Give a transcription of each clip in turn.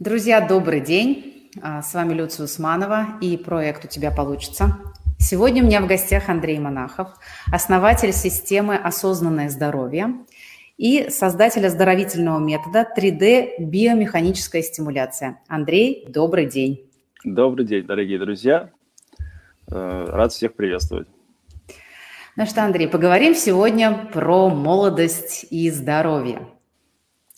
Друзья, добрый день. А, с вами Люция Усманова и проект «У тебя получится». Сегодня у меня в гостях Андрей Монахов, основатель системы «Осознанное здоровье» и создатель оздоровительного метода 3D биомеханическая стимуляция. Андрей, добрый день. Добрый день, дорогие друзья. Э, рад всех приветствовать. Ну что, Андрей, поговорим сегодня про молодость и здоровье.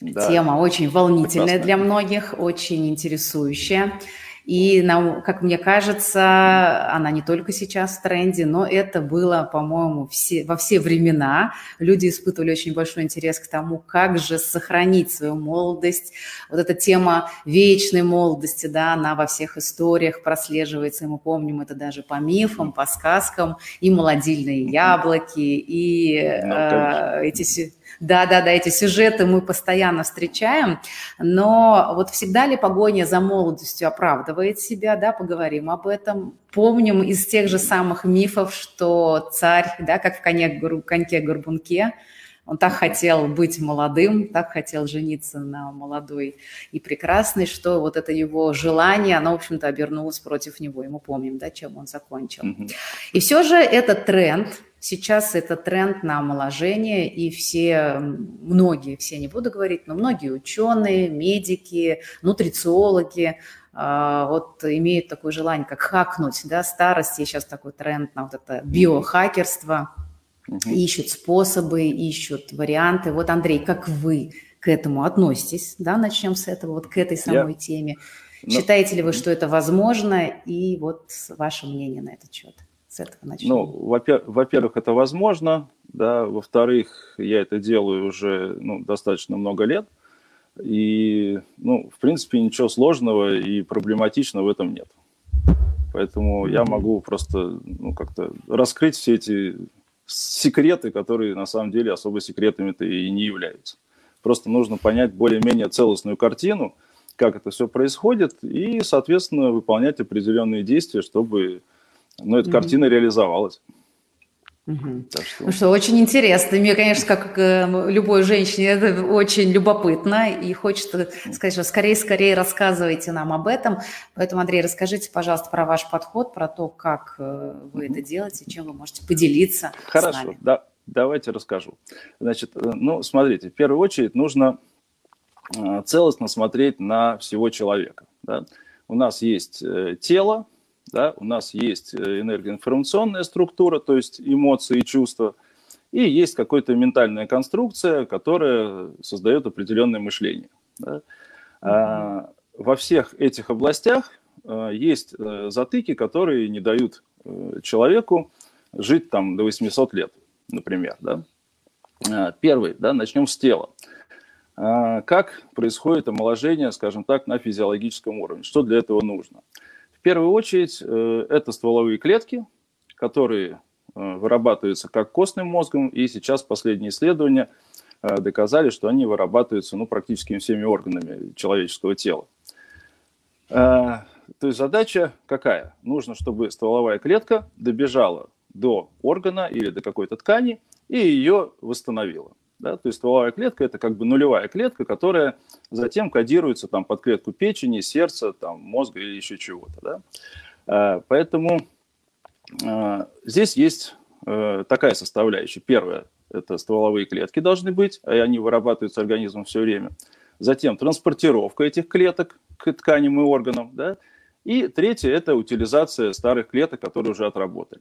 Да. Тема очень волнительная Прекрасно. для многих, очень интересующая. И, нам, как мне кажется, она не только сейчас в тренде, но это было, по-моему, все, во все времена. Люди испытывали очень большой интерес к тому, как же сохранить свою молодость. Вот эта тема вечной молодости, да, она во всех историях прослеживается, и мы помним это даже по мифам, по сказкам, и молодильные яблоки, и ну, э, эти да, да, да, эти сюжеты мы постоянно встречаем, но вот всегда ли погоня за молодостью оправдывает себя, да, поговорим об этом. Помним из тех же самых мифов, что царь, да, как в коне, коньке-горбунке, он так хотел быть молодым, так хотел жениться на молодой и прекрасной, что вот это его желание, оно, в общем-то, обернулось против него. И мы помним, да, чем он закончил. Mm-hmm. И все же этот тренд, Сейчас это тренд на омоложение, и все, многие, все не буду говорить, но многие ученые, медики, нутрициологи, а, вот имеют такое желание, как хакнуть, да, старость, есть сейчас такой тренд на вот это биохакерство, угу. ищут способы, ищут варианты. Вот, Андрей, как вы к этому относитесь, да, начнем с этого, вот к этой самой Я... теме. Ну, Считаете ли вы, что это возможно, и вот ваше мнение на этот счет? С этого начнем? Ну, во-первых, это возможно, да, во-вторых, я это делаю уже ну, достаточно много лет, и, ну, в принципе, ничего сложного и проблематичного в этом нет. Поэтому я могу просто, ну, как-то раскрыть все эти секреты, которые на самом деле особо секретами-то и не являются. Просто нужно понять более-менее целостную картину, как это все происходит, и, соответственно, выполнять определенные действия, чтобы но эта mm-hmm. картина реализовалась. Угу. Так что... Ну что, очень интересно. Мне, конечно, как э, любой женщине, это очень любопытно. И хочется сказать, что скорее-скорее рассказывайте нам об этом. Поэтому, Андрей, расскажите, пожалуйста, про ваш подход, про то, как э, вы это делаете, чем вы можете поделиться Хорошо, с нами. Да, давайте расскажу. Значит, э, ну, смотрите, в первую очередь нужно целостно смотреть на всего человека. Да? У нас есть тело, да, у нас есть э, энергоинформационная структура, то есть эмоции и чувства, и есть какая-то ментальная конструкция, которая создает определенное мышление. Да. А, во всех этих областях а, есть а, затыки, которые не дают а, человеку жить там до 800 лет, например. Да. А, первый, да, начнем с тела. А, как происходит омоложение, скажем так, на физиологическом уровне? Что для этого нужно? В первую очередь, э, это стволовые клетки, которые э, вырабатываются как костным мозгом, и сейчас последние исследования э, доказали, что они вырабатываются ну, практически всеми органами человеческого тела. То есть задача какая? Нужно, чтобы стволовая клетка добежала до органа или до какой-то ткани и ее восстановила. Да? То есть стволовая клетка – это как бы нулевая клетка, которая затем кодируется там, под клетку печени, сердца, там, мозга или еще чего-то. Да? А, поэтому а, здесь есть э, такая составляющая. Первое – это стволовые клетки должны быть, и они вырабатываются организмом все время. Затем транспортировка этих клеток к тканям и органам. Да? И третье – это утилизация старых клеток, которые уже отработали.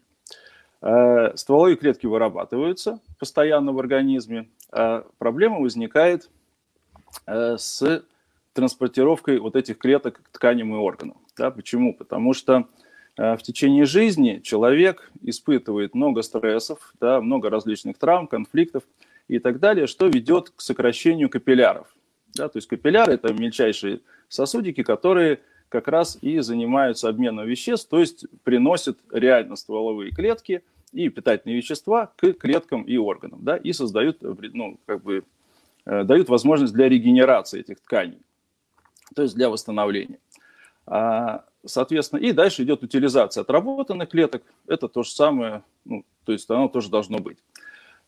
Э, стволовые клетки вырабатываются постоянно в организме. А проблема возникает э, с транспортировкой вот этих клеток к тканям и органам. Да, почему? Потому что э, в течение жизни человек испытывает много стрессов, да, много различных травм, конфликтов и так далее, что ведет к сокращению капилляров. Да, то есть капилляры – это мельчайшие сосудики, которые как раз и занимаются обменом веществ, то есть приносят реально стволовые клетки и питательные вещества к клеткам и органам, да, и создают, ну, как бы, э, дают возможность для регенерации этих тканей, то есть для восстановления. А, соответственно, и дальше идет утилизация отработанных клеток, это то же самое, ну, то есть оно тоже должно быть.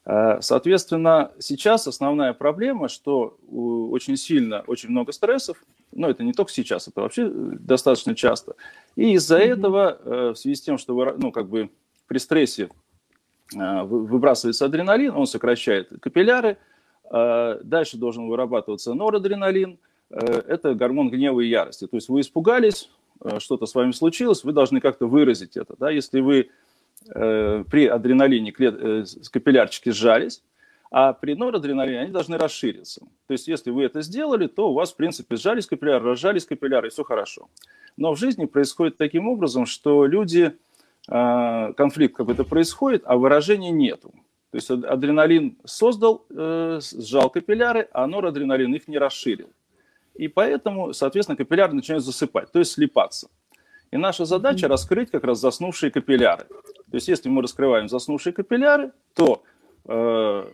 А, соответственно, сейчас основная проблема, что очень сильно, очень много стрессов, Ну, это не только сейчас, это вообще достаточно часто. И из-за mm-hmm. этого, в связи с тем, что вы, ну, как бы при стрессе выбрасывается адреналин, он сокращает капилляры, дальше должен вырабатываться норадреналин, это гормон гнева и ярости. То есть вы испугались, что-то с вами случилось, вы должны как-то выразить это. Да? Если вы э, при адреналине э, капиллярчики сжались, а при норадреналине они должны расшириться. То есть, если вы это сделали, то у вас, в принципе, сжались капилляры, разжались капилляры, и все хорошо. Но в жизни происходит таким образом, что люди, э, конфликт как это происходит, а выражения нету. То есть адреналин создал, э, сжал капилляры, а норадреналин их не расширил. И поэтому, соответственно, капилляры начинают засыпать, то есть слипаться. И наша задача раскрыть как раз заснувшие капилляры. То есть если мы раскрываем заснувшие капилляры, то э,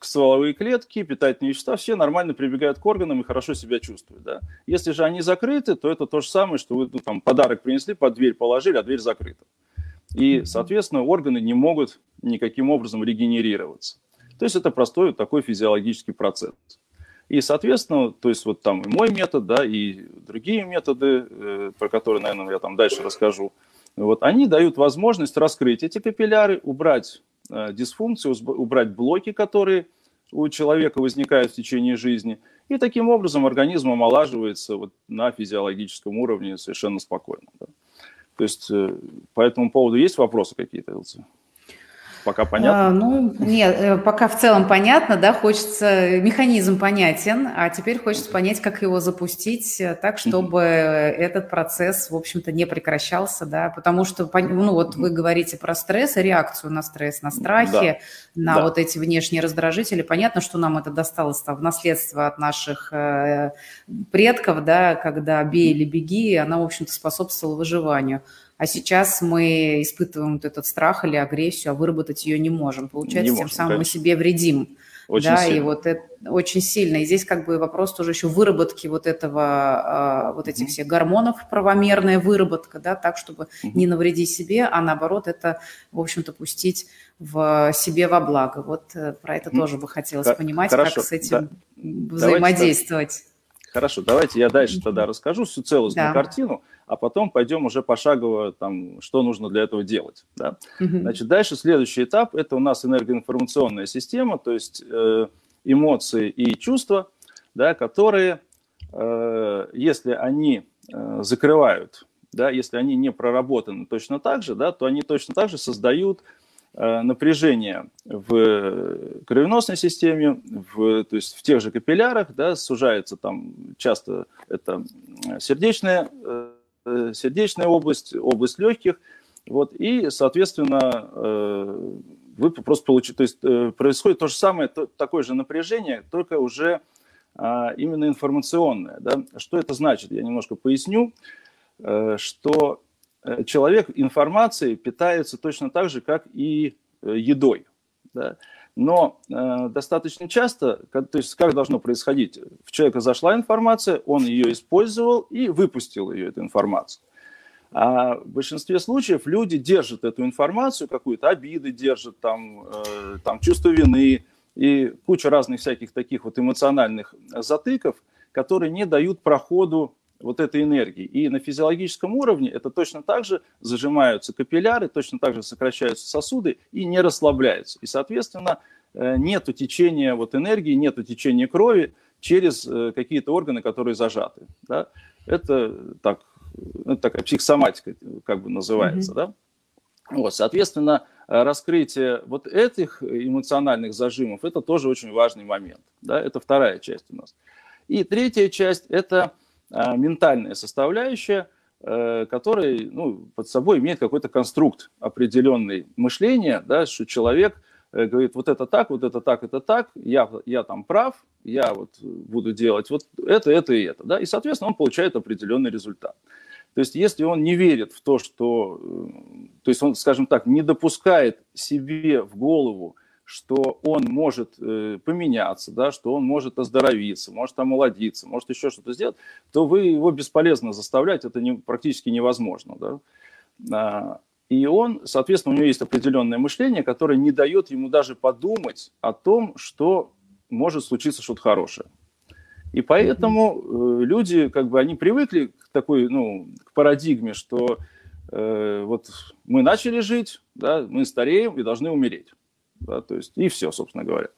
стволовые клетки, питательные вещества, все нормально прибегают к органам и хорошо себя чувствуют. Да? Если же они закрыты, то это то же самое, что вы ну, там, подарок принесли, под дверь положили, а дверь закрыта. И, соответственно, органы не могут никаким образом регенерироваться. То есть это простой вот такой физиологический процесс. И, соответственно, то есть вот там и мой метод, да, и другие методы, э, про которые, наверное, я там дальше расскажу, вот они дают возможность раскрыть эти капилляры, убрать э, дисфункцию, убрать блоки, которые у человека возникают в течение жизни, и таким образом организм омолаживается вот на физиологическом уровне совершенно спокойно. Да. То есть э, по этому поводу есть вопросы какие-то, Элция? Пока понятно? А, ну, нет, э, пока в целом понятно, да, хочется, механизм понятен, а теперь хочется понять, как его запустить э, так, чтобы этот процесс, в общем-то, не прекращался, да, потому что, ну, вот вы говорите про стресс реакцию на стресс, на страхи, да. на да. вот эти внешние раздражители. Понятно, что нам это досталось там в наследство от наших э, предков, да, когда бей или беги, она, в общем-то, способствовала выживанию. А сейчас мы испытываем вот этот страх или агрессию, а выработать ее не можем. Получается, не тем можем, самым конечно. мы себе вредим. Очень да, сильно. и вот это очень сильно. И здесь как бы вопрос тоже еще выработки вот этого, а, вот этих mm-hmm. всех гормонов, правомерная выработка, да, так, чтобы mm-hmm. не навредить себе, а наоборот это, в общем-то, пустить в себе во благо. Вот э, про это mm-hmm. тоже бы хотелось понимать, Хорошо. как с этим да. взаимодействовать. Давайте, Хорошо, давайте я дальше тогда расскажу всю целостную да. картину, а потом пойдем уже пошагово, там, что нужно для этого делать. Да? Угу. Значит, дальше следующий этап – это у нас энергоинформационная система, то есть э, эмоции и чувства, да, которые, э, если они э, закрывают, да, если они не проработаны точно так же, да, то они точно так же создают напряжение в кровеносной системе, в, то есть в тех же капиллярах, да, сужается там часто это сердечная, сердечная область, область легких, вот, и, соответственно, э, вы просто получите, то есть происходит то же самое, такое же напряжение, только уже а, именно информационное. Да? Что это значит? Я немножко поясню, что Э, человек информацией питается точно так же, как и э, едой. Да? Но э, достаточно часто, как, то есть как должно происходить? В человека зашла информация, он ее использовал и выпустил ее, эту информацию. А в большинстве случаев люди держат эту информацию, какую-то обиды держат, там, э, там чувство вины и куча разных всяких таких вот эмоциональных затыков, которые не дают проходу вот этой энергии. И на физиологическом уровне это точно так же зажимаются капилляры, точно так же сокращаются сосуды и не расслабляются. И, соответственно, нет течения вот энергии, нет течения крови через э, какие-то органы, которые зажаты. Да? Это так, это такая психосоматика, как бы называется. Mm-hmm. Да? Вот, соответственно, раскрытие вот этих эмоциональных зажимов – это тоже очень важный момент. Да? Это вторая часть у нас. И третья часть – это ментальная составляющая, э, которая ну, под собой имеет какой-то конструкт определенный мышления, да, что человек э, говорит, вот это так, вот это так, это так, я, я там прав, я вот буду делать вот это, это и это. Да, и, соответственно, он получает определенный результат. То есть, если он не верит в то, что, э, то есть он, скажем так, не допускает себе в голову, что он может э, поменяться, да, что он может оздоровиться, может омолодиться, может еще что-то сделать, то вы его бесполезно заставлять, это не, практически невозможно. Да? И он, соответственно, у него есть определенное мышление, которое не дает ему даже подумать о том, что может случиться что-то хорошее. И поэтому э, люди, как бы, они привыкли к такой, ну, к парадигме, что э, вот мы начали жить, да, мы стареем и должны умереть. Да, то есть, и все, собственно говоря.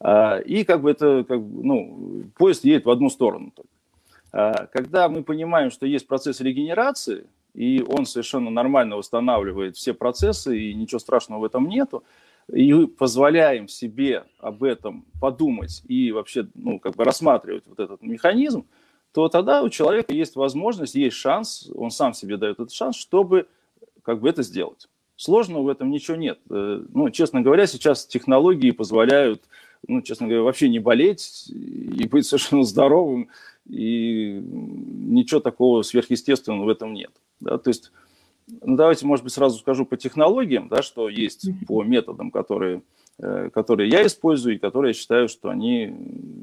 А, и как бы это, как ну, поезд едет в одну сторону. А, когда мы понимаем, что есть процесс регенерации, и он совершенно нормально восстанавливает все процессы, и ничего страшного в этом нету, и позволяем себе об этом подумать и вообще ну, как бы рассматривать вот этот механизм, то тогда у человека есть возможность, есть шанс, он сам себе дает этот шанс, чтобы как бы это сделать. Сложного в этом ничего нет. Э, ну, честно говоря, сейчас технологии позволяют, ну, честно говоря, вообще не болеть и быть совершенно здоровым, и ничего такого сверхъестественного в этом нет. Да? То есть ну, давайте, может быть, сразу скажу по технологиям, да, что есть по методам, которые, э, которые я использую и которые я считаю, что они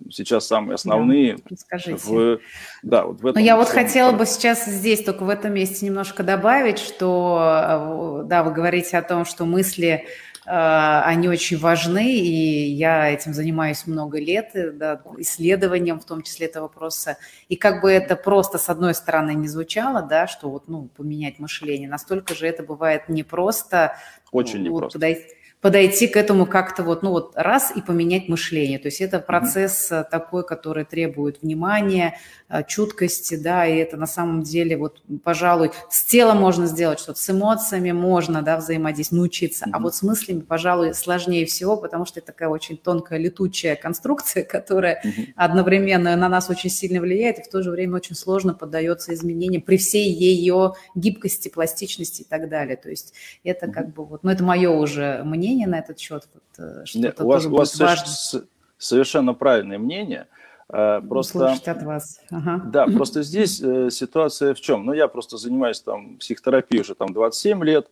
сейчас самые основные. Да, в, да, вот в этом. Но я вот хотела бы сейчас здесь только в этом месте немножко добавить, что, э, да, вы говорите о том, что мысли они очень важны, и я этим занимаюсь много лет, э, да, исследованием в том числе этого вопроса. И как бы это просто с одной стороны не звучало, да, что вот, ну, поменять мышление, настолько же это бывает непросто. Очень непросто. Вот, подойти, подойти к этому как-то вот, ну вот раз и поменять мышление. То есть это процесс mm-hmm. такой, который требует внимания, э, чуткости, да, и это на самом деле вот, пожалуй, с телом можно сделать что-то, с эмоциями можно, да, взаимодействовать, научиться, mm-hmm. а вот с мыслями, пожалуй, сложнее всего, потому что это такая очень тонкая летучая конструкция, которая mm-hmm. одновременно на нас очень сильно влияет и в то же время очень сложно поддается изменениям при всей ее гибкости, пластичности и так далее. То есть это mm-hmm. как бы вот, ну это мое уже мнение, мнение на этот счет? Вот, э, что-то у вас, у вас важно. совершенно правильное мнение. Э, просто, Слушать от вас. Ага. Да, просто здесь э, ситуация в чем? Ну, я просто занимаюсь там психотерапией уже там 27 лет,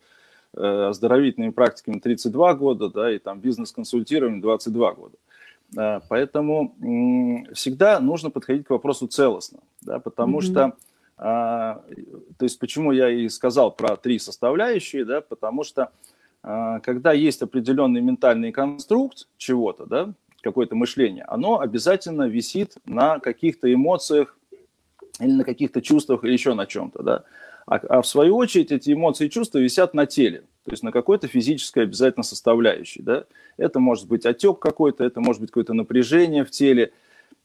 оздоровительными практиками 32 года, да, и там бизнес-консультированием 22 года. Поэтому всегда нужно подходить к вопросу целостно, да, потому mm-hmm. что а, то есть почему я и сказал про три составляющие, да, потому что когда есть определенный ментальный конструкт чего-то, да, какое-то мышление, оно обязательно висит на каких-то эмоциях или на каких-то чувствах или еще на чем-то, да. А, а в свою очередь эти эмоции и чувства висят на теле, то есть на какой-то физической обязательно составляющей, да. Это может быть отек какой-то, это может быть какое-то напряжение в теле,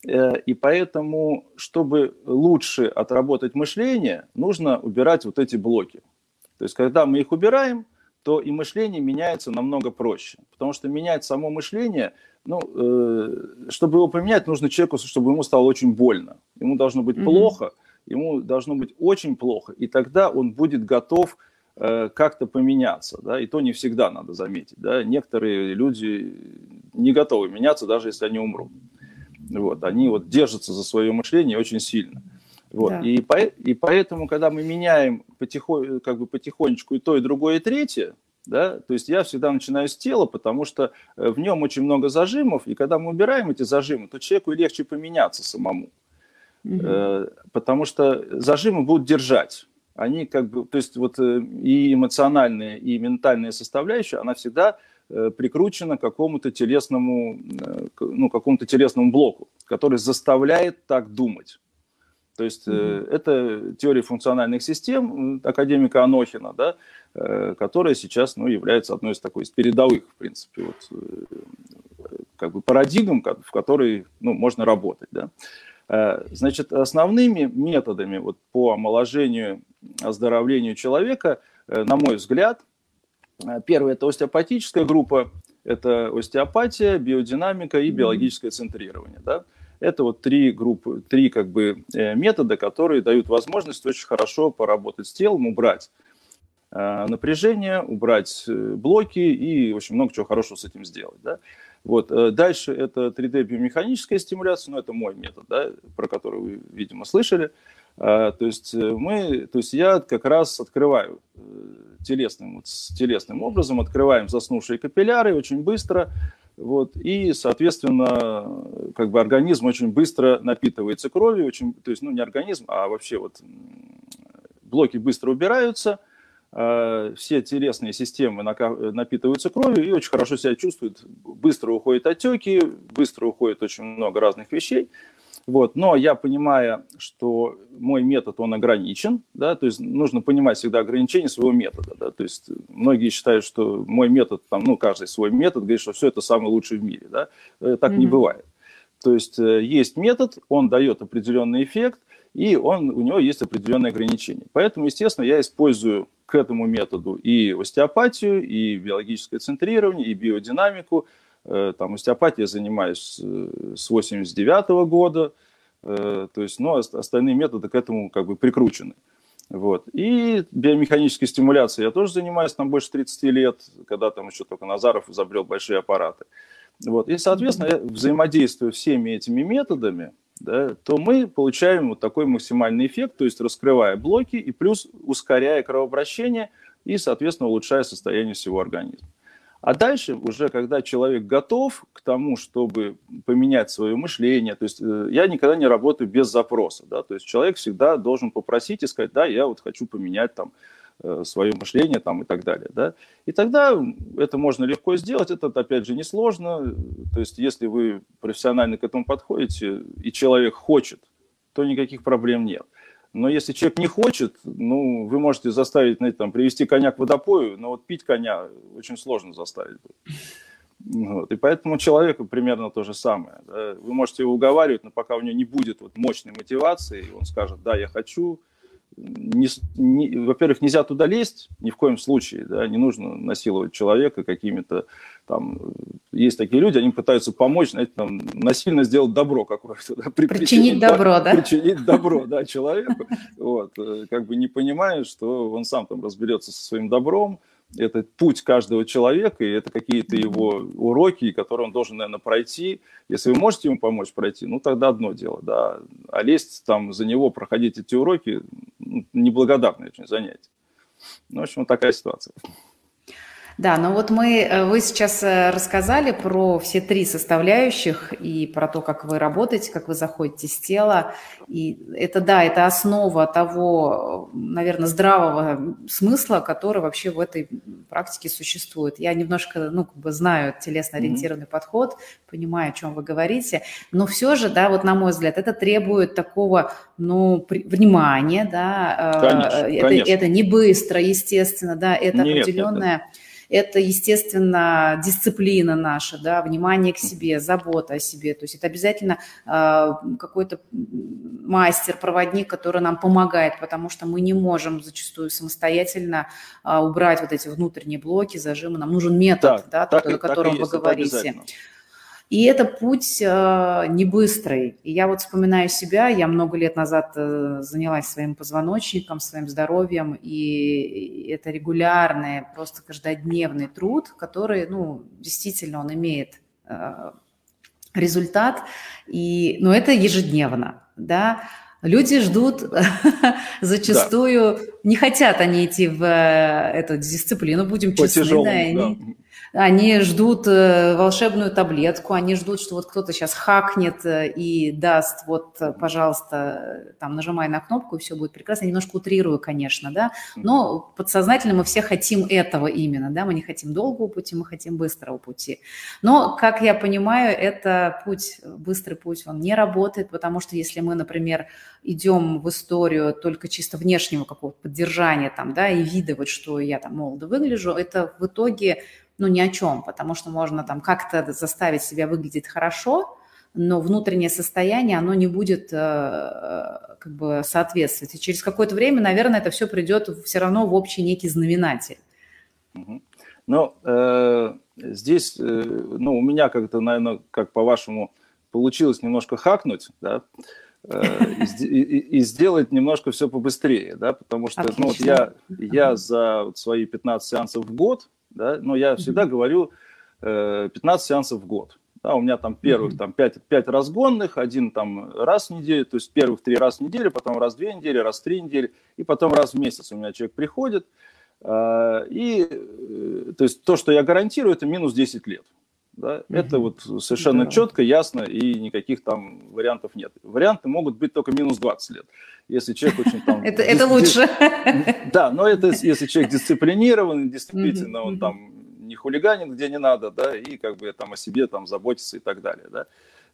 э, и поэтому, чтобы лучше отработать мышление, нужно убирать вот эти блоки. То есть, когда мы их убираем, то и мышление меняется намного проще. Потому что менять само мышление, ну, э, чтобы его поменять, нужно человеку, чтобы ему стало очень больно. Ему должно быть mm-hmm. плохо, ему должно быть очень плохо, и тогда он будет готов э, как-то поменяться. Да? И то не всегда надо заметить. Да? Некоторые люди не готовы меняться, даже если они умрут. Вот, они вот держатся за свое мышление очень сильно. Вот. Да. И, по, и поэтому, когда мы меняем потихонь, как бы потихонечку и то, и другое, и третье, да, то есть я всегда начинаю с тела, потому что э, в нем очень много зажимов, и когда мы убираем эти зажимы, то человеку легче поменяться самому, угу. э, потому что зажимы будут держать. Они как бы, то есть вот э, и эмоциональная, и ментальная составляющая, она всегда прикручена к какому-то телесному, ну, какому-то телесному блоку, который заставляет так думать. То есть mm-hmm. это теория функциональных систем академика Анохина, да, э, которая сейчас ну, является одной из такой из передовых, в принципе, вот, э, как бы парадигм, в которой ну, можно работать. Да. Значит, основными методами вот, по омоложению, оздоровлению человека, на мой взгляд, первое – это остеопатическая группа, это остеопатия, биодинамика и биологическое центрирование. Да. Это вот три группы, три как бы э, метода, которые дают возможность очень хорошо поработать с телом, убрать э, напряжение, убрать э, блоки и очень много чего хорошего с этим сделать. Да? Вот. Дальше это 3D-биомеханическая стимуляция, ну это мой метод, да, про который вы, видимо, слышали. То есть, мы, то есть я как раз открываю телесным, вот, телесным образом, открываем заснувшие капилляры очень быстро, вот, и, соответственно, как бы организм очень быстро напитывается кровью, очень, то есть, ну, не организм, а вообще вот блоки быстро убираются, э, все телесные системы напитываются кровью и очень хорошо себя чувствуют. Быстро уходят отеки, быстро уходит очень много разных вещей. Вот. Но я понимаю, что мой метод, он ограничен, да, то есть нужно понимать всегда ограничения своего метода, да, то есть многие считают, что мой метод, там, ну, каждый свой метод, говорит, что все это самый лучший в мире, да, э, так mm-hmm. не бывает. То есть э, есть метод, он дает определенный эффект, и он, у него есть определенные ограничения. Поэтому, естественно, я использую к этому методу и остеопатию, и биологическое центрирование, и биодинамику. Э, там остеопатией занимаюсь с 89 -го года, э, то есть, но остальные методы к этому как бы прикручены. Вот. И биомеханической стимуляцией я тоже занимаюсь там больше 30 лет, когда там еще только Назаров изобрел большие аппараты. Вот. И, соответственно, я взаимодействую всеми этими методами, да, то мы получаем вот такой максимальный эффект, то есть раскрывая блоки и плюс ускоряя кровообращение и, соответственно, улучшая состояние всего организма. А дальше уже, когда человек готов к тому, чтобы поменять свое мышление, то есть э, я никогда не работаю без запроса, да, то есть человек всегда должен попросить и сказать, да, я вот хочу поменять там Э, свое мышление там и так далее. Да? И тогда это можно легко сделать, это опять же несложно. То есть если вы профессионально к этому подходите, и человек хочет, то никаких проблем нет. Но если человек не хочет, ну, вы можете заставить, знаете, там, привести коня к водопою, но вот пить коня очень сложно заставить. Вот. И поэтому человеку примерно то же самое. Да? Вы можете его уговаривать, но пока у него не будет вот мощной мотивации, он скажет, да, я хочу, не, не, во-первых, нельзя туда лезть ни в коем случае, да, не нужно насиловать человека какими-то там, есть такие люди, они пытаются помочь, знаете, там, насильно сделать добро какое-то. Да, при, причинить, причинить добро, да? Причинить добро, да, человеку, вот, э, как бы не понимая, что он сам там разберется со своим добром, это путь каждого человека, и это какие-то его уроки, которые он должен, наверное, пройти. Если вы можете ему помочь пройти, ну, тогда одно дело, да. А лезть там за него, проходить эти уроки, ну, неблагодарное очень занятие. Ну, в общем, вот такая ситуация. Да, ну вот мы, э, вы сейчас э, рассказали про все три составляющих и про то, как вы работаете, как вы заходите с тела. И это, да, это основа того, наверное, здравого смысла, который вообще в этой практике существует. Я немножко, ну, как бы знаю телесно-ориентированный mm-hmm. подход, понимаю, о чем вы говорите, но все же, да, вот на мой взгляд, это требует такого, ну, при, внимания, да. Э, конечно, это, конечно. это не быстро, естественно, да, это Нет, определенная... Это это, естественно, дисциплина наша, да, внимание к себе, забота о себе. То есть это обязательно э, какой-то мастер, проводник, который нам помогает, потому что мы не можем зачастую самостоятельно э, убрать вот эти внутренние блоки, зажимы. Нам нужен метод, да, да, тот, о котором вы говорите. И это путь э, не быстрый. И я вот вспоминаю себя, я много лет назад э, занялась своим позвоночником, своим здоровьем, и это регулярный, просто каждодневный труд, который, ну, действительно, он имеет э, результат, и, но это ежедневно, да, Люди ждут зачастую, да. не хотят они идти в э, эту дисциплину, будем честны, да, они, они ждут э, волшебную таблетку, они ждут, что вот кто-то сейчас хакнет э, и даст, вот, э, пожалуйста, там, нажимай на кнопку, и все будет прекрасно. Я немножко утрирую, конечно, да, но подсознательно мы все хотим этого именно, да, мы не хотим долгого пути, мы хотим быстрого пути. Но, как я понимаю, это путь, быстрый путь, он не работает, потому что если мы, например, идем в историю только чисто внешнего какого-то поддержания там, да, и вида, вот что я там молодо выгляжу, это в итоге ну, ни о чем, потому что можно там как-то заставить себя выглядеть хорошо, но внутреннее состояние, оно не будет э, э, как бы соответствовать. И через какое-то время, наверное, это все придет все равно в общий некий знаменатель. Ну, э, здесь, э, ну, у меня как-то, наверное, как по-вашему, получилось немножко хакнуть, да, э, и, и, и сделать немножко все побыстрее, да, потому что ну, вот я, я за свои 15 сеансов в год, да, но я всегда говорю э, 15 сеансов в год. Да, у меня там первых там 5, 5 разгонных, один там раз в неделю, то есть первых три раз в неделю, потом раз в две недели, раз в три недели, и потом раз в месяц у меня человек приходит. Э, и э, то есть то, что я гарантирую, это минус 10 лет. Да? Угу. Это вот совершенно да. четко, ясно, и никаких там вариантов нет. Варианты могут быть только минус 20 лет. Если человек очень там... Это, это лучше. Да, но это если человек дисциплинирован, действительно, он там не хулиганит, где не надо, да, и как бы там о себе там заботится и так далее, да.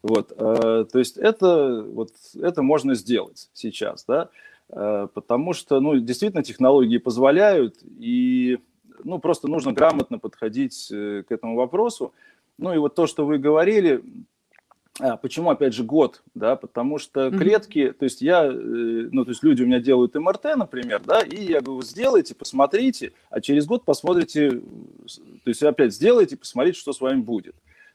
Вот, э, то есть это, вот, это можно сделать сейчас, да, э, потому что, ну, действительно, технологии позволяют, и, ну, просто нужно грамотно подходить э, к этому вопросу. Ну, и вот то, что вы говорили, а, почему, опять же, год, да, потому что клетки, то есть я, э, ну, то есть люди у меня делают МРТ, например, да, и я говорю, сделайте, посмотрите, а через год посмотрите, то есть опять сделайте, посмотрите, что с вами будет.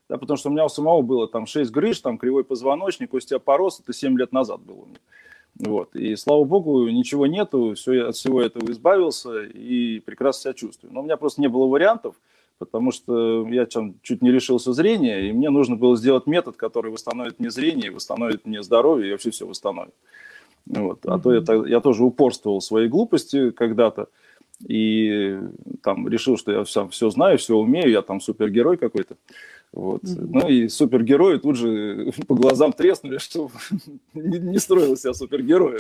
Да, потому что у меня у самого было там 6 грыж, там кривой позвоночник, остеопороз, это 7 лет назад было у меня. Вот. И слава богу, ничего нету, все, от всего этого избавился и прекрасно себя чувствую. Но у меня просто не было вариантов, потому что я там чуть не лишился зрения, и мне нужно было сделать метод, который восстановит мне зрение, восстановит мне здоровье и вообще все восстановит. Вот. А то я, я тоже упорствовал в своей глупости когда-то, и там решил, что я сам все знаю, все умею, я там супергерой какой-то. Вот. Mm-hmm. Ну и супергерои тут же по глазам треснули, что не, не строил себя супергероя.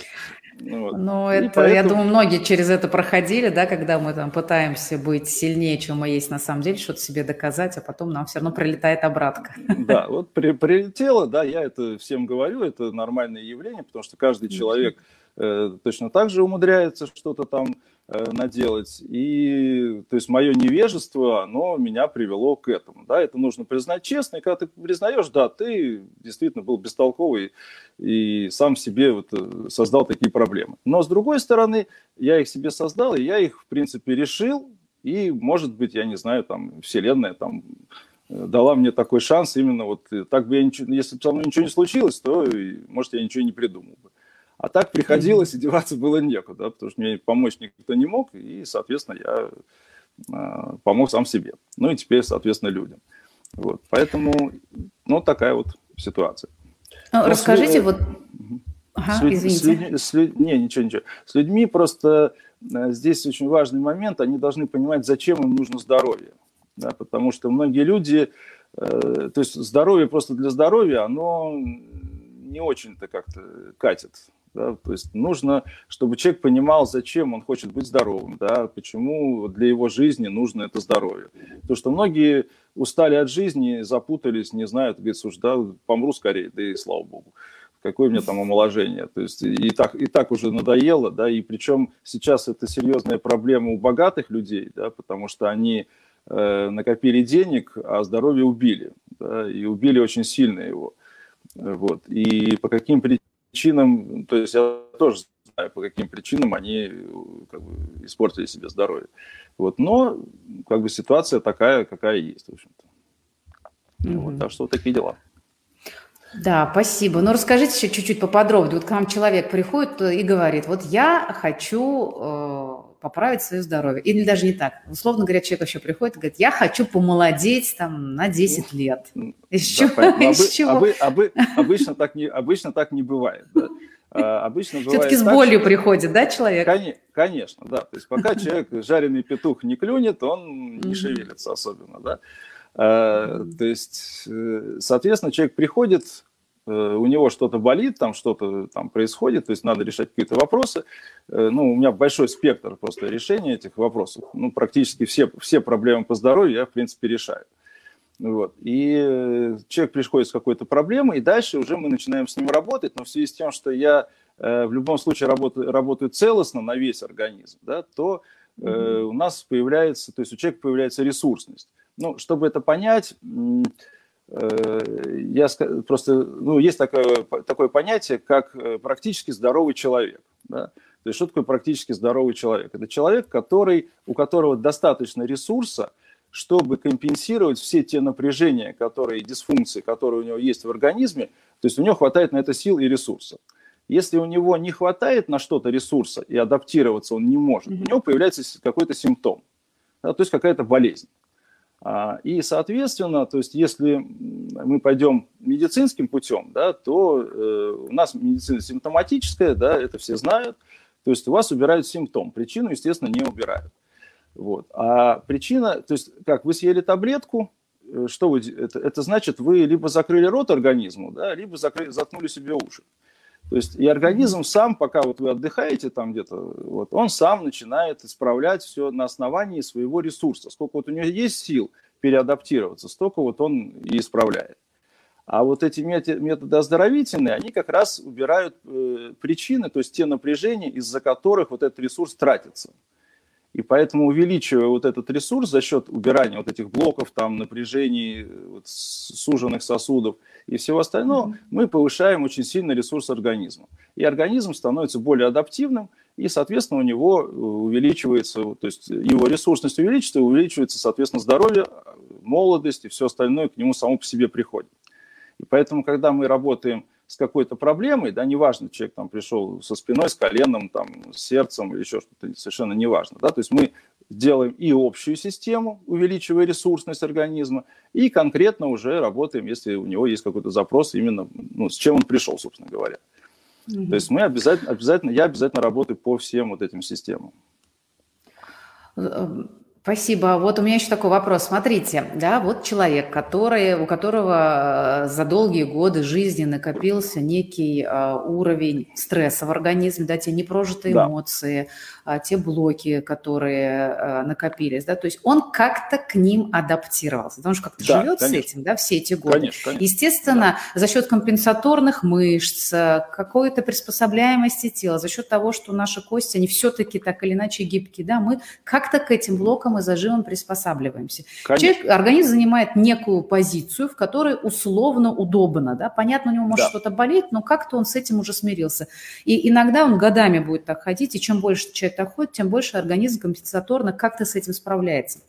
Вот. Ну, это, поэтому... я думаю, многие через это проходили, да, когда мы там пытаемся быть сильнее, чем мы есть на самом деле, что-то себе доказать, а потом нам все равно прилетает обратка. Да, вот при, прилетело, да, я это всем говорю, это нормальное явление, потому что каждый человек э, точно так же умудряется что-то там наделать. И, то есть, мое невежество, оно меня привело к этому. Да, это нужно признать честно. И когда ты признаешь, да, ты действительно был бестолковый и сам себе вот э, создал такие проблемы. Но, с другой стороны, я их себе создал, и я их, в принципе, решил. И, может быть, я не знаю, там, Вселенная там э, дала мне такой шанс именно вот так бы я ничего, если бы со мной ничего не случилось, то, может, я ничего не придумал бы. А так приходилось, и деваться было некуда, потому что мне помочь никто не мог, и, соответственно, я э, помог сам себе. Ну и теперь, соответственно, людям. Вот. Поэтому, ну, такая вот ситуация. Ну, расскажите, с, вот... Ага, с, извините. С, с, не, ничего, ничего. С людьми просто э, здесь очень важный момент, они должны понимать, зачем им нужно здоровье. Да, потому что многие люди, э, то есть здоровье просто для здоровья, оно не очень-то как-то катит. Да? То есть нужно, чтобы человек понимал, зачем он хочет быть здоровым, да? почему для его жизни нужно это здоровье. Потому что многие устали от жизни, запутались, не знают, говорят, слушай, да, помру скорее, да и слава богу какое у меня там омоложение. То есть и так, и так уже надоело, да, и причем сейчас это серьезная проблема у богатых людей, да, потому что они э, накопили денег, а здоровье убили, да, и убили очень сильно его. Вот. И по каким причинам то есть я тоже знаю, по каким причинам они как бы, испортили себе здоровье. Вот, но как бы ситуация такая, какая есть, в общем-то. Mm-hmm. Вот, так что вот такие дела. Да, спасибо. Ну, расскажите еще чуть-чуть поподробнее. Вот к вам человек приходит и говорит, вот я хочу э, поправить свое здоровье. Или даже не так. Условно говоря, человек еще приходит и говорит, я хочу помолодеть там на 10 лет. Из да, чего? Из чего? Обы, обы, обычно, так не, обычно так не бывает. Да. А, обычно Все-таки с болью что... приходит, да, человек? Конечно, да. То есть пока человек жареный петух не клюнет, он не шевелится особенно, да. А, то есть, э, соответственно, человек приходит, у него что-то болит, там что-то там происходит, то есть надо решать какие-то вопросы. Э, ну, у меня большой спектр просто решения этих вопросов. Ну, практически все, все проблемы по здоровью я, в принципе, решаю. Вот. И человек приходит с какой-то проблемой, и дальше уже мы начинаем с ним работать, но в связи с тем, что я в любом случае работаю, работаю целостно на весь организм, да, то э, у нас появляется, то есть у человека появляется ресурсность. Ну, чтобы это понять, э, я просто, ну, есть такое, такое понятие, как э, практически здоровый человек. Да? То есть что такое практически здоровый человек? Это человек, который, у которого достаточно ресурса, чтобы компенсировать все те напряжения, которые, дисфункции, которые у него есть в организме, то есть у него хватает на это сил и ресурсов. Если у него не хватает на что-то ресурса и адаптироваться он не может, у него появляется какой-то симптом, да, то есть какая-то болезнь. А, и, соответственно, то есть если мы пойдем медицинским путем, да, то э, у нас медицина симптоматическая, да, это все знают, то есть у вас убирают симптом, причину, естественно, не убирают. Вот. А причина, то есть как, вы съели таблетку, э, что вы, это, это значит, вы либо закрыли рот организму, да, либо закрыли, заткнули себе уши. То есть и организм сам, пока вот вы отдыхаете там где-то, вот, он сам начинает исправлять все на основании своего ресурса. Сколько вот у него есть сил переадаптироваться, столько вот он и исправляет. А вот эти методы оздоровительные, они как раз убирают э, причины, то есть те напряжения, из-за которых вот этот ресурс тратится. И поэтому, увеличивая вот этот ресурс за счет убирания вот этих блоков, там, напряжений, вот, суженных сосудов и всего остального, mm-hmm. мы повышаем очень сильно ресурс организма. И организм становится более адаптивным, и, соответственно, у него увеличивается, то есть его ресурсность увеличивается, и увеличивается, соответственно, здоровье, молодость и все остальное к нему само по себе приходит. И поэтому, когда мы работаем с какой-то проблемой, да, неважно, человек там пришел со спиной, с коленом, там, с сердцем или еще что-то, совершенно неважно, да, то есть мы делаем и общую систему, увеличивая ресурсность организма, и конкретно уже работаем, если у него есть какой-то запрос именно, ну, с чем он пришел, собственно говоря. Mm-hmm. То есть мы обязательно, обязательно, я обязательно работаю по всем вот этим системам. Э, Спасибо. Вот у меня еще такой вопрос. Смотрите, да, вот человек, который, у которого э, за долгие годы жизни накопился некий uh, уровень стресса в организме, да, те непрожитые да. эмоции, uh, те блоки, которые uh, накопились, да, то есть он как-то к ним адаптировался, потому что как-то да, живет конечно. с этим, да, все эти годы. Конечно, конечно. Естественно, да. за счет компенсаторных мышц, какой-то приспособляемости тела, за счет того, что наши кости, они все-таки так или иначе гибкие, да, мы как-то к этим блокам мы зажимом приспосабливаемся. Человек, организм занимает некую позицию, в которой условно удобно. Да? Понятно, у него может да. что-то болеть, но как-то он с этим уже смирился. И иногда он годами будет так ходить, и чем больше человек так ходит, тем больше организм компенсаторно как-то с этим справляется.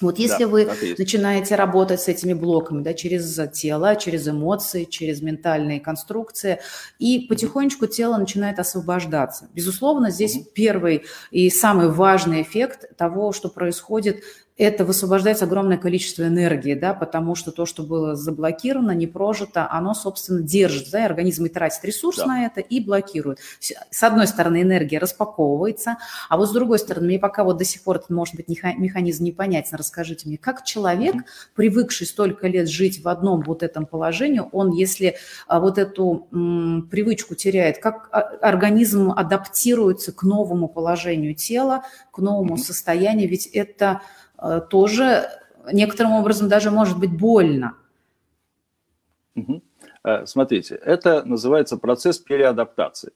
Вот если да, вы начинаете работать с этими блоками, да, через тело, через эмоции, через ментальные конструкции, и потихонечку тело начинает освобождаться. Безусловно, здесь mm-hmm. первый и самый важный эффект того, что происходит это высвобождается огромное количество энергии, да, потому что то, что было заблокировано, не прожито, оно, собственно, держит, да, и организм и тратит ресурс да. на это и блокирует. С одной стороны, энергия распаковывается, а вот с другой стороны, мне пока вот до сих пор это может быть механизм непонятен, расскажите мне, как человек, привыкший столько лет жить в одном вот этом положении, он, если а, вот эту м, привычку теряет, как а, организм адаптируется к новому положению тела, к новому mm-hmm. состоянию, ведь это тоже некоторым образом даже может быть больно. Угу. Смотрите, это называется процесс переадаптации.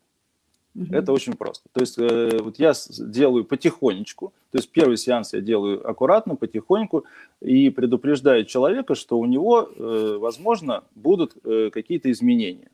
Угу. Это очень просто. То есть э, вот я делаю потихонечку, то есть первый сеанс я делаю аккуратно, потихоньку и предупреждаю человека, что у него, возможно, будут какие-то изменения.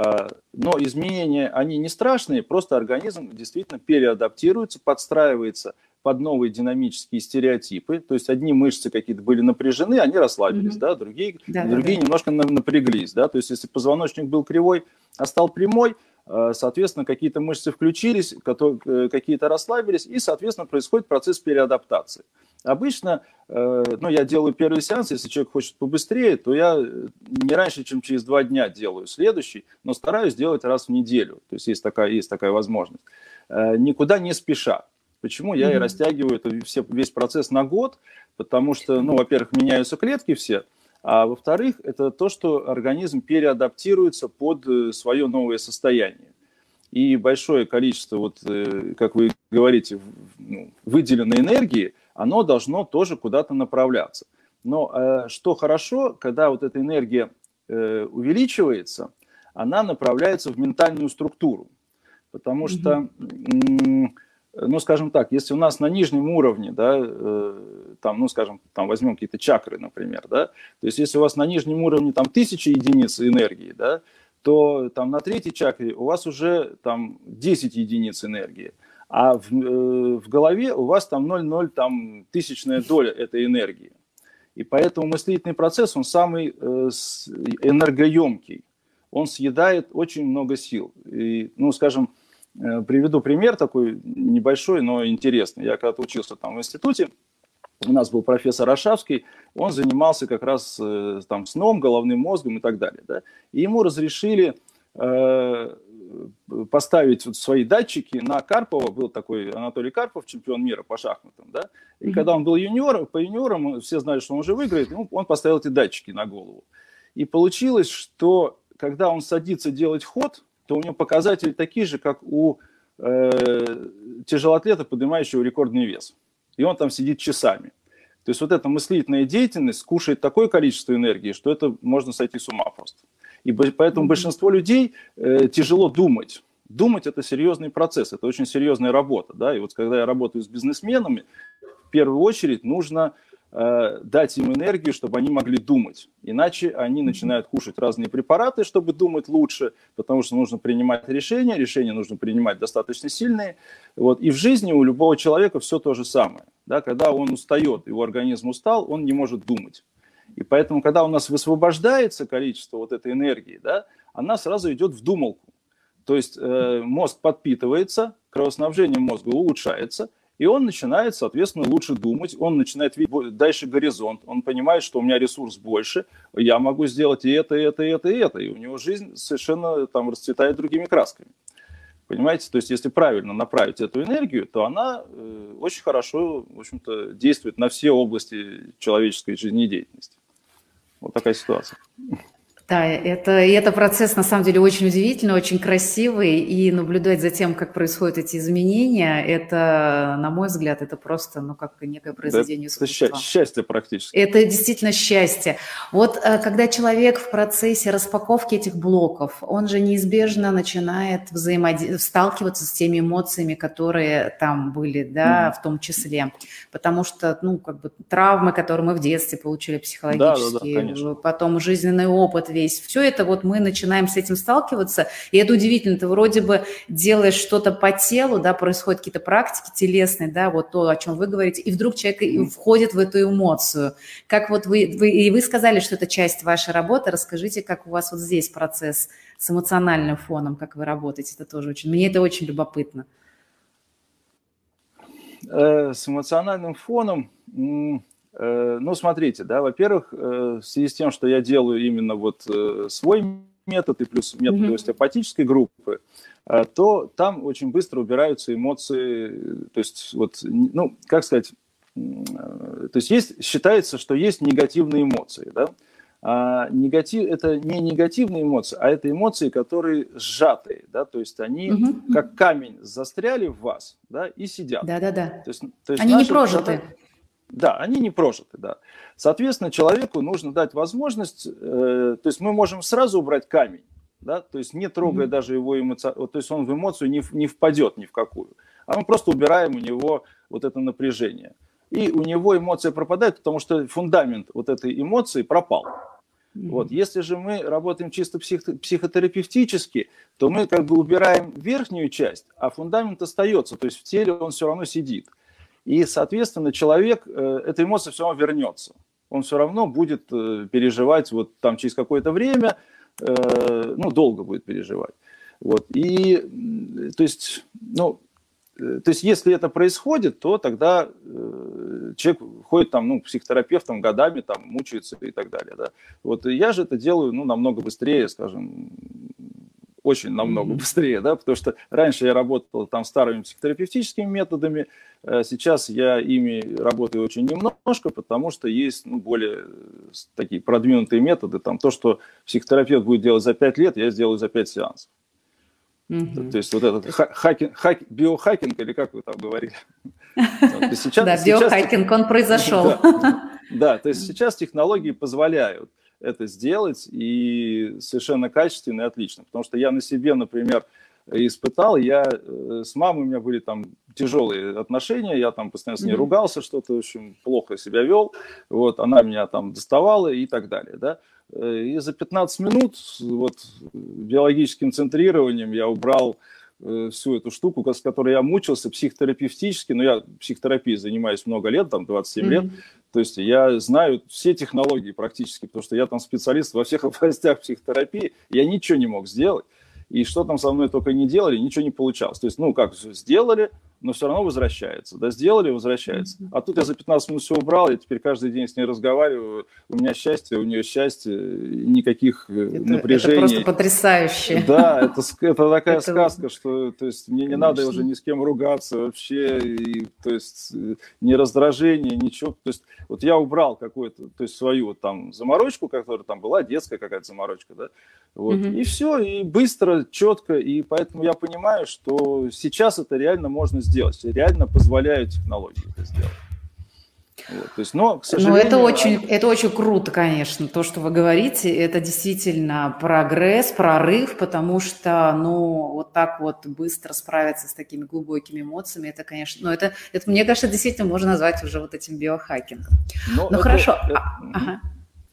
А, но изменения, они не страшные, просто организм действительно переадаптируется, подстраивается под новые динамические стереотипы. То есть одни мышцы какие-то были напряжены, они расслабились, mm-hmm. да, другие, да, другие да, немножко напряглись. Да? То есть если позвоночник был кривой, а стал прямой, э, соответственно, какие-то мышцы включились, э, какие-то расслабились, и, соответственно, происходит процесс переадаптации. Обычно, э, ну, я делаю первый сеанс, если человек хочет побыстрее, то я не раньше, чем через два дня делаю следующий, но стараюсь делать раз в неделю. То есть есть такая, есть такая возможность. Никуда не спеша. Почему я и растягиваю это все, весь процесс на год? Потому что, ну, во-первых, меняются клетки все, а во-вторых, это то, что организм переадаптируется под э, свое новое состояние. И большое количество, вот, э, как вы говорите, ну, выделенной энергии, оно должно тоже куда-то направляться. Но э, что хорошо, когда вот эта энергия увеличивается, она направляется в ментальную структуру. Потому mm-hmm. Ну, скажем так, если у нас на нижнем уровне, да, э, там, ну, скажем, там возьмем какие-то чакры, например, да, то есть если у вас на нижнем уровне там тысяча единиц энергии, да, то там на третьей чакре у вас уже там 10 единиц энергии, а в, э, в голове у вас там 0,0 там тысячная доля этой энергии. И поэтому мыслительный процесс, он самый э, энергоемкий, он съедает очень много сил. И, ну, скажем, приведу пример такой небольшой, но интересный. Я когда-то учился там в институте, у нас был профессор Ашавский, он занимался как раз э, там сном, головным мозгом и так далее. Да? И ему разрешили э, поставить вот свои датчики на Карпова, был такой Анатолий Карпов, чемпион мира по шахматам, да, и mm-hmm. когда он был юниором, по юниорам, все знали, что он уже выиграет, ну, он поставил эти датчики на голову. И получилось, что когда он садится делать ход, то у него показатели такие же, как у э, тяжелоатлета, поднимающего рекордный вес. И он там сидит часами. То есть вот эта мыслительная деятельность кушает такое количество энергии, что это можно сойти с ума просто. И поэтому mm-hmm. большинство людей э, тяжело думать. Думать это серьезный процесс, это очень серьезная работа. Да? И вот когда я работаю с бизнесменами, в первую очередь нужно дать им энергию, чтобы они могли думать. Иначе они начинают кушать разные препараты, чтобы думать лучше, потому что нужно принимать решения, решения нужно принимать достаточно сильные. Вот. И в жизни у любого человека все то же самое. Да? Когда он устает, его организм устал, он не может думать. И поэтому, когда у нас высвобождается количество вот этой энергии, да, она сразу идет в думалку. То есть э, мозг подпитывается, кровоснабжение мозга улучшается, и он начинает, соответственно, лучше думать, он начинает видеть дальше горизонт, он понимает, что у меня ресурс больше, я могу сделать и это, и это, и это, и это. И у него жизнь совершенно там расцветает другими красками. Понимаете, то есть если правильно направить эту энергию, то она э, очень хорошо, в общем-то, действует на все области человеческой жизнедеятельности. Вот такая ситуация. Да, это, и это процесс на самом деле очень удивительный, очень красивый, и наблюдать за тем, как происходят эти изменения, это, на мой взгляд, это просто, ну, как некое произведение это искусства. Это счастье практически. Это действительно счастье. Вот э, когда человек в процессе распаковки этих блоков, он же неизбежно начинает взаимодействовать, сталкиваться с теми эмоциями, которые там были, да, mm. в том числе, потому что, ну, как бы травмы, которые мы в детстве получили психологические, да, да, да, потом жизненный опыт, весь. Все это вот мы начинаем с этим сталкиваться, и это удивительно. Ты вроде бы делаешь что-то по телу, да, происходят какие-то практики телесные, да, вот то, о чем вы говорите, и вдруг человек входит в эту эмоцию. Как вот вы, вы, и вы сказали, что это часть вашей работы, расскажите, как у вас вот здесь процесс с эмоциональным фоном, как вы работаете, это тоже очень, мне это очень любопытно. Э, с эмоциональным фоном, ну, смотрите, да, во-первых, э, в связи с тем, что я делаю именно вот э, свой метод и плюс метод mm-hmm. остеопатической группы, то там очень быстро убираются эмоции, то есть вот, ну, как сказать, то есть есть, считается, что есть негативные эмоции, да, а негатив это не негативные эмоции, а это эмоции, которые сжатые, да, то есть они угу. как камень застряли в вас, да, и сидят. Да, да, да. То есть, то есть они наши, не прожиты. Да, они не прожиты, да. Соответственно, человеку нужно дать возможность, э, то есть мы можем сразу убрать камень, да, то есть не трогая mm-hmm. даже его эмоцию, то есть он в эмоцию не, не впадет ни в какую, а мы просто убираем у него вот это напряжение. И у него эмоция пропадает, потому что фундамент вот этой эмоции пропал. Mm-hmm. Вот. Если же мы работаем чисто псих, психотерапевтически, то мы как бы убираем верхнюю часть, а фундамент остается, то есть в теле он все равно сидит. И, соответственно, человек, э, эта эмоция все равно вернется. Он все равно будет э, переживать вот там через какое-то время, э, ну, долго будет переживать. Вот. И, то есть, ну, то есть, если это происходит, то тогда человек ходит там, ну, психотерапевтом годами, там, мучается и так далее, да. Вот я же это делаю, ну, намного быстрее, скажем, очень намного mm-hmm. быстрее, да, потому что раньше я работал там старыми психотерапевтическими методами, э, сейчас я ими работаю очень немножко, потому что есть ну, более такие продвинутые методы, там то, что психотерапевт будет делать за 5 лет, я сделаю за 5 сеансов. Mm-hmm. То есть вот этот хакинг, хак, биохакинг, или как вы там говорили? Да, биохакинг, он произошел. Да, то есть сейчас технологии позволяют это сделать и совершенно качественно и отлично. Потому что я на себе, например, испытал, я э, с мамой у меня были там тяжелые отношения, я там постоянно с ней ругался, что-то, в общем, плохо себя вел, вот, она меня там доставала и так далее, да. Э, и за 15 минут вот биологическим центрированием я убрал Э, всю эту штуку, с которой я мучился психотерапевтически, но я психотерапией занимаюсь много лет, там 27 mm-hmm. лет, то есть я знаю все технологии практически, потому что я там специалист во всех областях психотерапии, я ничего не мог сделать, и что там со мной только не делали, ничего не получалось. То есть, ну, как сделали, но все равно возвращается. Да, сделали, возвращается. А тут я за 15 минут все убрал, я теперь каждый день с ней разговариваю. У меня счастье, у нее счастье, никаких э, это, напряжений. Это просто потрясающе. Да, это, это такая это... сказка, что то есть, мне не надо уже ни с кем ругаться вообще, и, то есть э, ни раздражения, ничего. То есть вот я убрал какую-то, то есть свою вот там заморочку, которая там была, детская какая-то заморочка, да, вот, угу. и все, и быстро, четко, и поэтому я понимаю, что сейчас это реально можно сделать. Реально позволяют технологии это сделать. Вот, то есть, но, к сожалению... Но это очень, это очень круто, конечно, то, что вы говорите. Это действительно прогресс, прорыв, потому что, ну, вот так вот быстро справиться с такими глубокими эмоциями, это, конечно, ну, это, это мне кажется, действительно можно назвать уже вот этим биохакингом. Но ну, это, хорошо. Это, а, ага.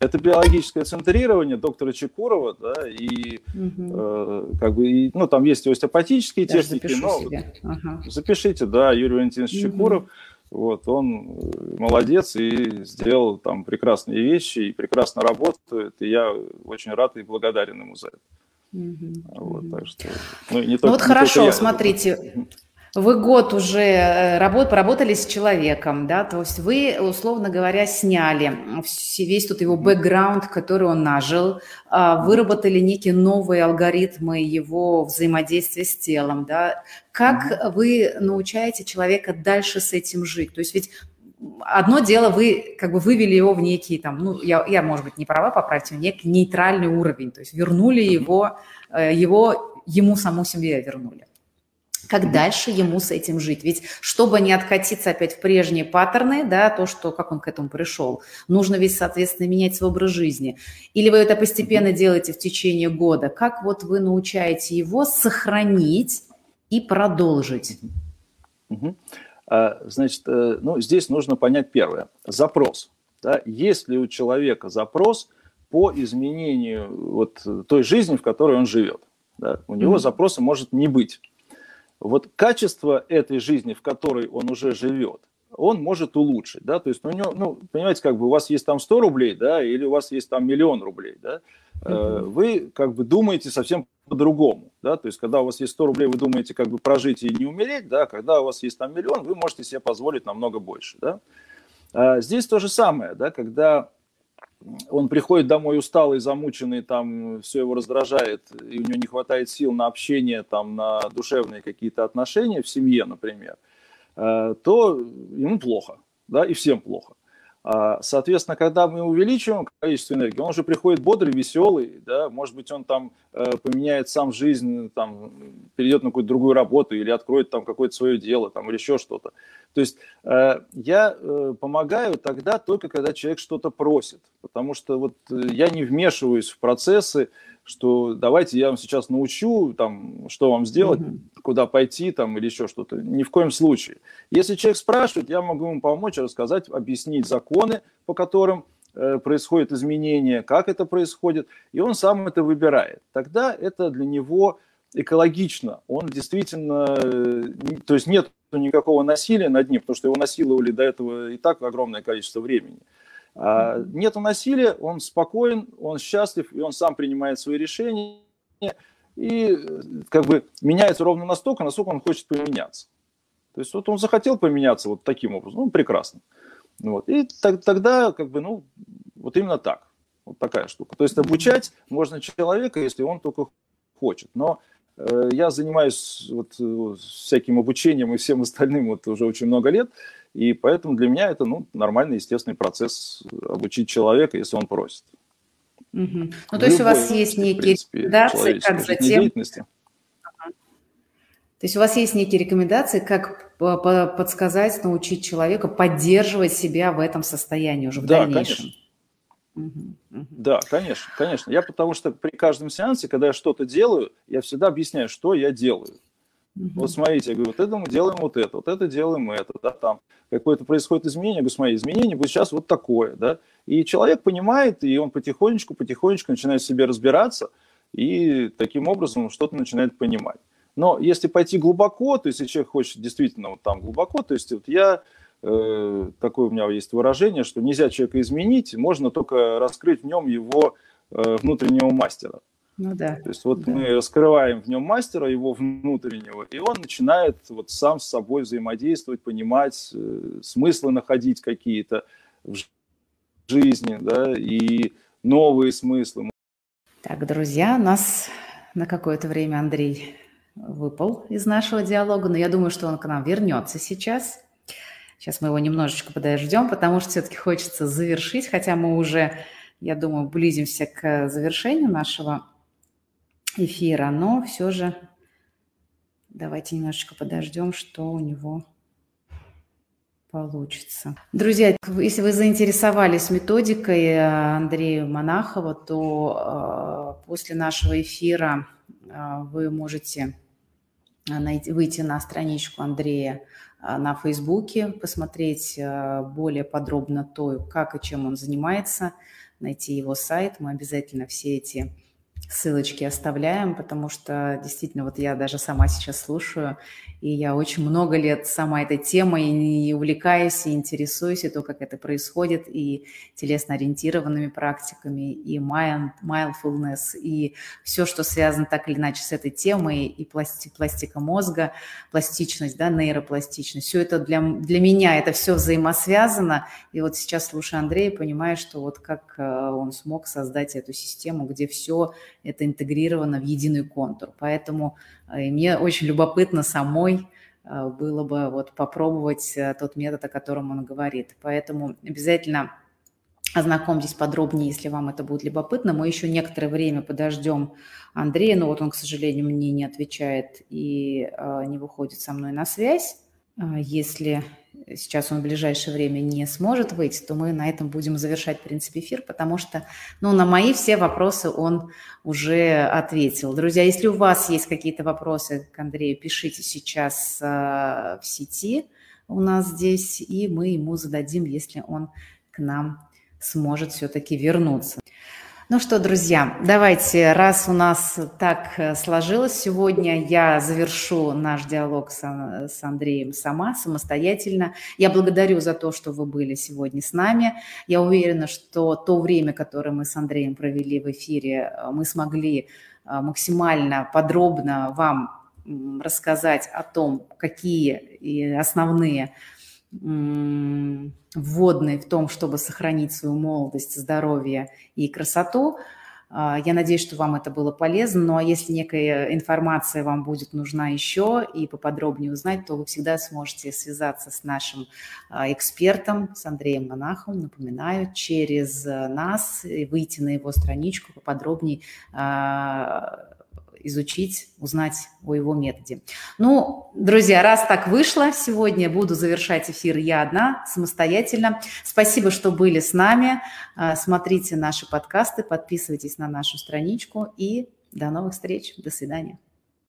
Это биологическое центрирование доктора Чекурова, да, и угу. э, как бы, и, ну, там есть остеопатические Даже техники, но себе. Ага. запишите, да, Юрий Валентинович угу. Чекуров – вот, он э, молодец и сделал там прекрасные вещи, и прекрасно работает, и я очень рад и благодарен ему за это. Mm-hmm. Вот, так что, ну, не ну только, ну вот хорошо, смотрите, вы год уже э, работ, поработали с человеком, да, то есть вы, условно говоря, сняли весь тут его бэкграунд, который он нажил, а, выработали некие новые алгоритмы его взаимодействия с телом, да. Как вы научаете человека дальше с этим жить? То есть ведь одно дело, вы как бы вывели его в некий там, ну, я, я может быть, не права, поправьте, в некий нейтральный уровень, то есть вернули его, э, его ему саму себе вернули. Как дальше ему с этим жить? Ведь чтобы не откатиться опять в прежние паттерны, да, то, что, как он к этому пришел, нужно ведь, соответственно, менять свой образ жизни. Или вы это постепенно делаете в течение года? Как вот вы научаете его сохранить и продолжить? Угу. Значит, э, ну, здесь нужно понять первое. Запрос. Да? Есть ли у человека запрос по изменению вот той жизни, в которой он живет? Да? У него mm запроса может не быть вот качество этой жизни, в которой он уже живет, он может улучшить, да, то есть у него, ну, понимаете, как бы у вас есть там 100 рублей, да, или у вас есть там миллион рублей, да, mm-hmm. вы как бы думаете совсем по-другому, да, то есть когда у вас есть 100 рублей, вы думаете как бы прожить и не умереть, да, когда у вас есть там миллион, вы можете себе позволить намного больше, да. А здесь то же самое, да, когда он приходит домой усталый, замученный, там все его раздражает, и у него не хватает сил на общение, там, на душевные какие-то отношения в семье, например, э, то ему плохо, да, и всем плохо. А, соответственно, когда мы увеличиваем количество энергии, он уже приходит бодрый, веселый, да, может быть, он там э, поменяет сам жизнь, там, перейдет на какую-то другую работу или откроет там какое-то свое дело, там, или еще что-то. То есть э, я э, помогаю тогда только, когда человек что-то просит, потому что вот я не вмешиваюсь в процессы, что давайте я вам сейчас научу, там, что вам сделать, mm-hmm. куда пойти, там, или еще что-то. Ни в коем случае. Если человек спрашивает, я могу ему помочь, рассказать, объяснить законы, по которым э, происходит изменение, как это происходит, и он сам это выбирает. Тогда это для него экологично. Он действительно, э, то есть нет никакого насилия над ним, потому что его насиловали до этого и так огромное количество времени. А, нет насилия, он спокоен, он счастлив, и он сам принимает свои решения, и как бы меняется ровно настолько, насколько он хочет поменяться. То есть вот он захотел поменяться вот таким образом, ну, прекрасно. Вот. И тогда, как бы, ну, вот именно так. Вот такая штука. То есть обучать можно человека, если он только хочет. Но э, я занимаюсь вот, вот всяким обучением и всем остальным вот уже очень много лет. И поэтому для меня это ну, нормальный, естественный процесс обучить человека, если он просит. Угу. Ну, то Любой, есть у вас есть некие принципе, рекомендации, как затем... То есть у вас есть некие рекомендации, как подсказать, научить человека поддерживать себя в этом состоянии уже в да, дальнейшем? Конечно. Да, конечно, конечно. Я потому что при каждом сеансе, когда я что-то делаю, я всегда объясняю, что я делаю. Угу. Вот смотрите, я говорю, вот это мы делаем вот это, вот это делаем это, да, там какое-то происходит изменение, я говорю, смотри, изменение будет сейчас вот такое, да, и человек понимает, и он потихонечку, потихонечку начинает в себе разбираться, и таким образом что-то начинает понимать. Но если пойти глубоко, то есть если человек хочет действительно вот там глубоко, то есть вот я, э, такое у меня есть выражение, что нельзя человека изменить, можно только раскрыть в нем его э, внутреннего мастера. Ну да. То есть вот да. мы раскрываем в нем мастера, его внутреннего, и он начинает вот сам с собой взаимодействовать, понимать, э, смыслы находить какие-то в жизни, да, и новые смыслы. Так, друзья, нас на какое-то время Андрей выпал из нашего диалога, но я думаю, что он к нам вернется сейчас. Сейчас мы его немножечко подождем, потому что все-таки хочется завершить, хотя мы уже, я думаю, близимся к завершению нашего эфира, но все же давайте немножечко подождем, что у него получится. Друзья, если вы заинтересовались методикой э, Андрея Монахова, то э, после нашего эфира э, вы можете найти, выйти на страничку Андрея на Фейсбуке, посмотреть более подробно то, как и чем он занимается, найти его сайт. Мы обязательно все эти ссылочки оставляем, потому что действительно вот я даже сама сейчас слушаю и я очень много лет сама этой темой и увлекаюсь, и интересуюсь, и то, как это происходит, и телесно-ориентированными практиками, и mindfulness, и все, что связано так или иначе с этой темой, и пласти, пластика мозга, пластичность, да, нейропластичность. Все это для, для меня, это все взаимосвязано. И вот сейчас, слушая Андрея, понимаю, что вот как э, он смог создать эту систему, где все это интегрировано в единый контур. Поэтому и мне очень любопытно самой э, было бы вот попробовать э, тот метод, о котором он говорит. Поэтому обязательно ознакомьтесь подробнее, если вам это будет любопытно. Мы еще некоторое время подождем Андрея, но вот он, к сожалению, мне не отвечает и э, не выходит со мной на связь. Если сейчас он в ближайшее время не сможет выйти, то мы на этом будем завершать, в принципе, эфир, потому что, ну, на мои все вопросы он уже ответил. Друзья, если у вас есть какие-то вопросы к Андрею, пишите сейчас э, в сети у нас здесь, и мы ему зададим, если он к нам сможет все-таки вернуться. Ну что, друзья, давайте, раз у нас так э, сложилось сегодня, я завершу наш диалог с, с Андреем сама, самостоятельно. Я благодарю за то, что вы были сегодня с нами. Я уверена, что то время, которое мы с Андреем провели в эфире, э, мы смогли э, максимально подробно вам рассказать о том, какие основные вводный в том, чтобы сохранить свою молодость, здоровье и красоту. А, я надеюсь, что вам это было полезно. Ну а если некая информация вам будет нужна еще и поподробнее узнать, то вы всегда сможете связаться с нашим а, экспертом, с Андреем Монахом, напоминаю, через э, нас, выйти на его страничку поподробнее а, изучить, узнать о его методе. Ну, друзья, раз так вышло, сегодня буду завершать эфир я одна, самостоятельно. Спасибо, что были с нами. А, смотрите наши подкасты, подписывайтесь на нашу страничку и до новых встреч. До свидания.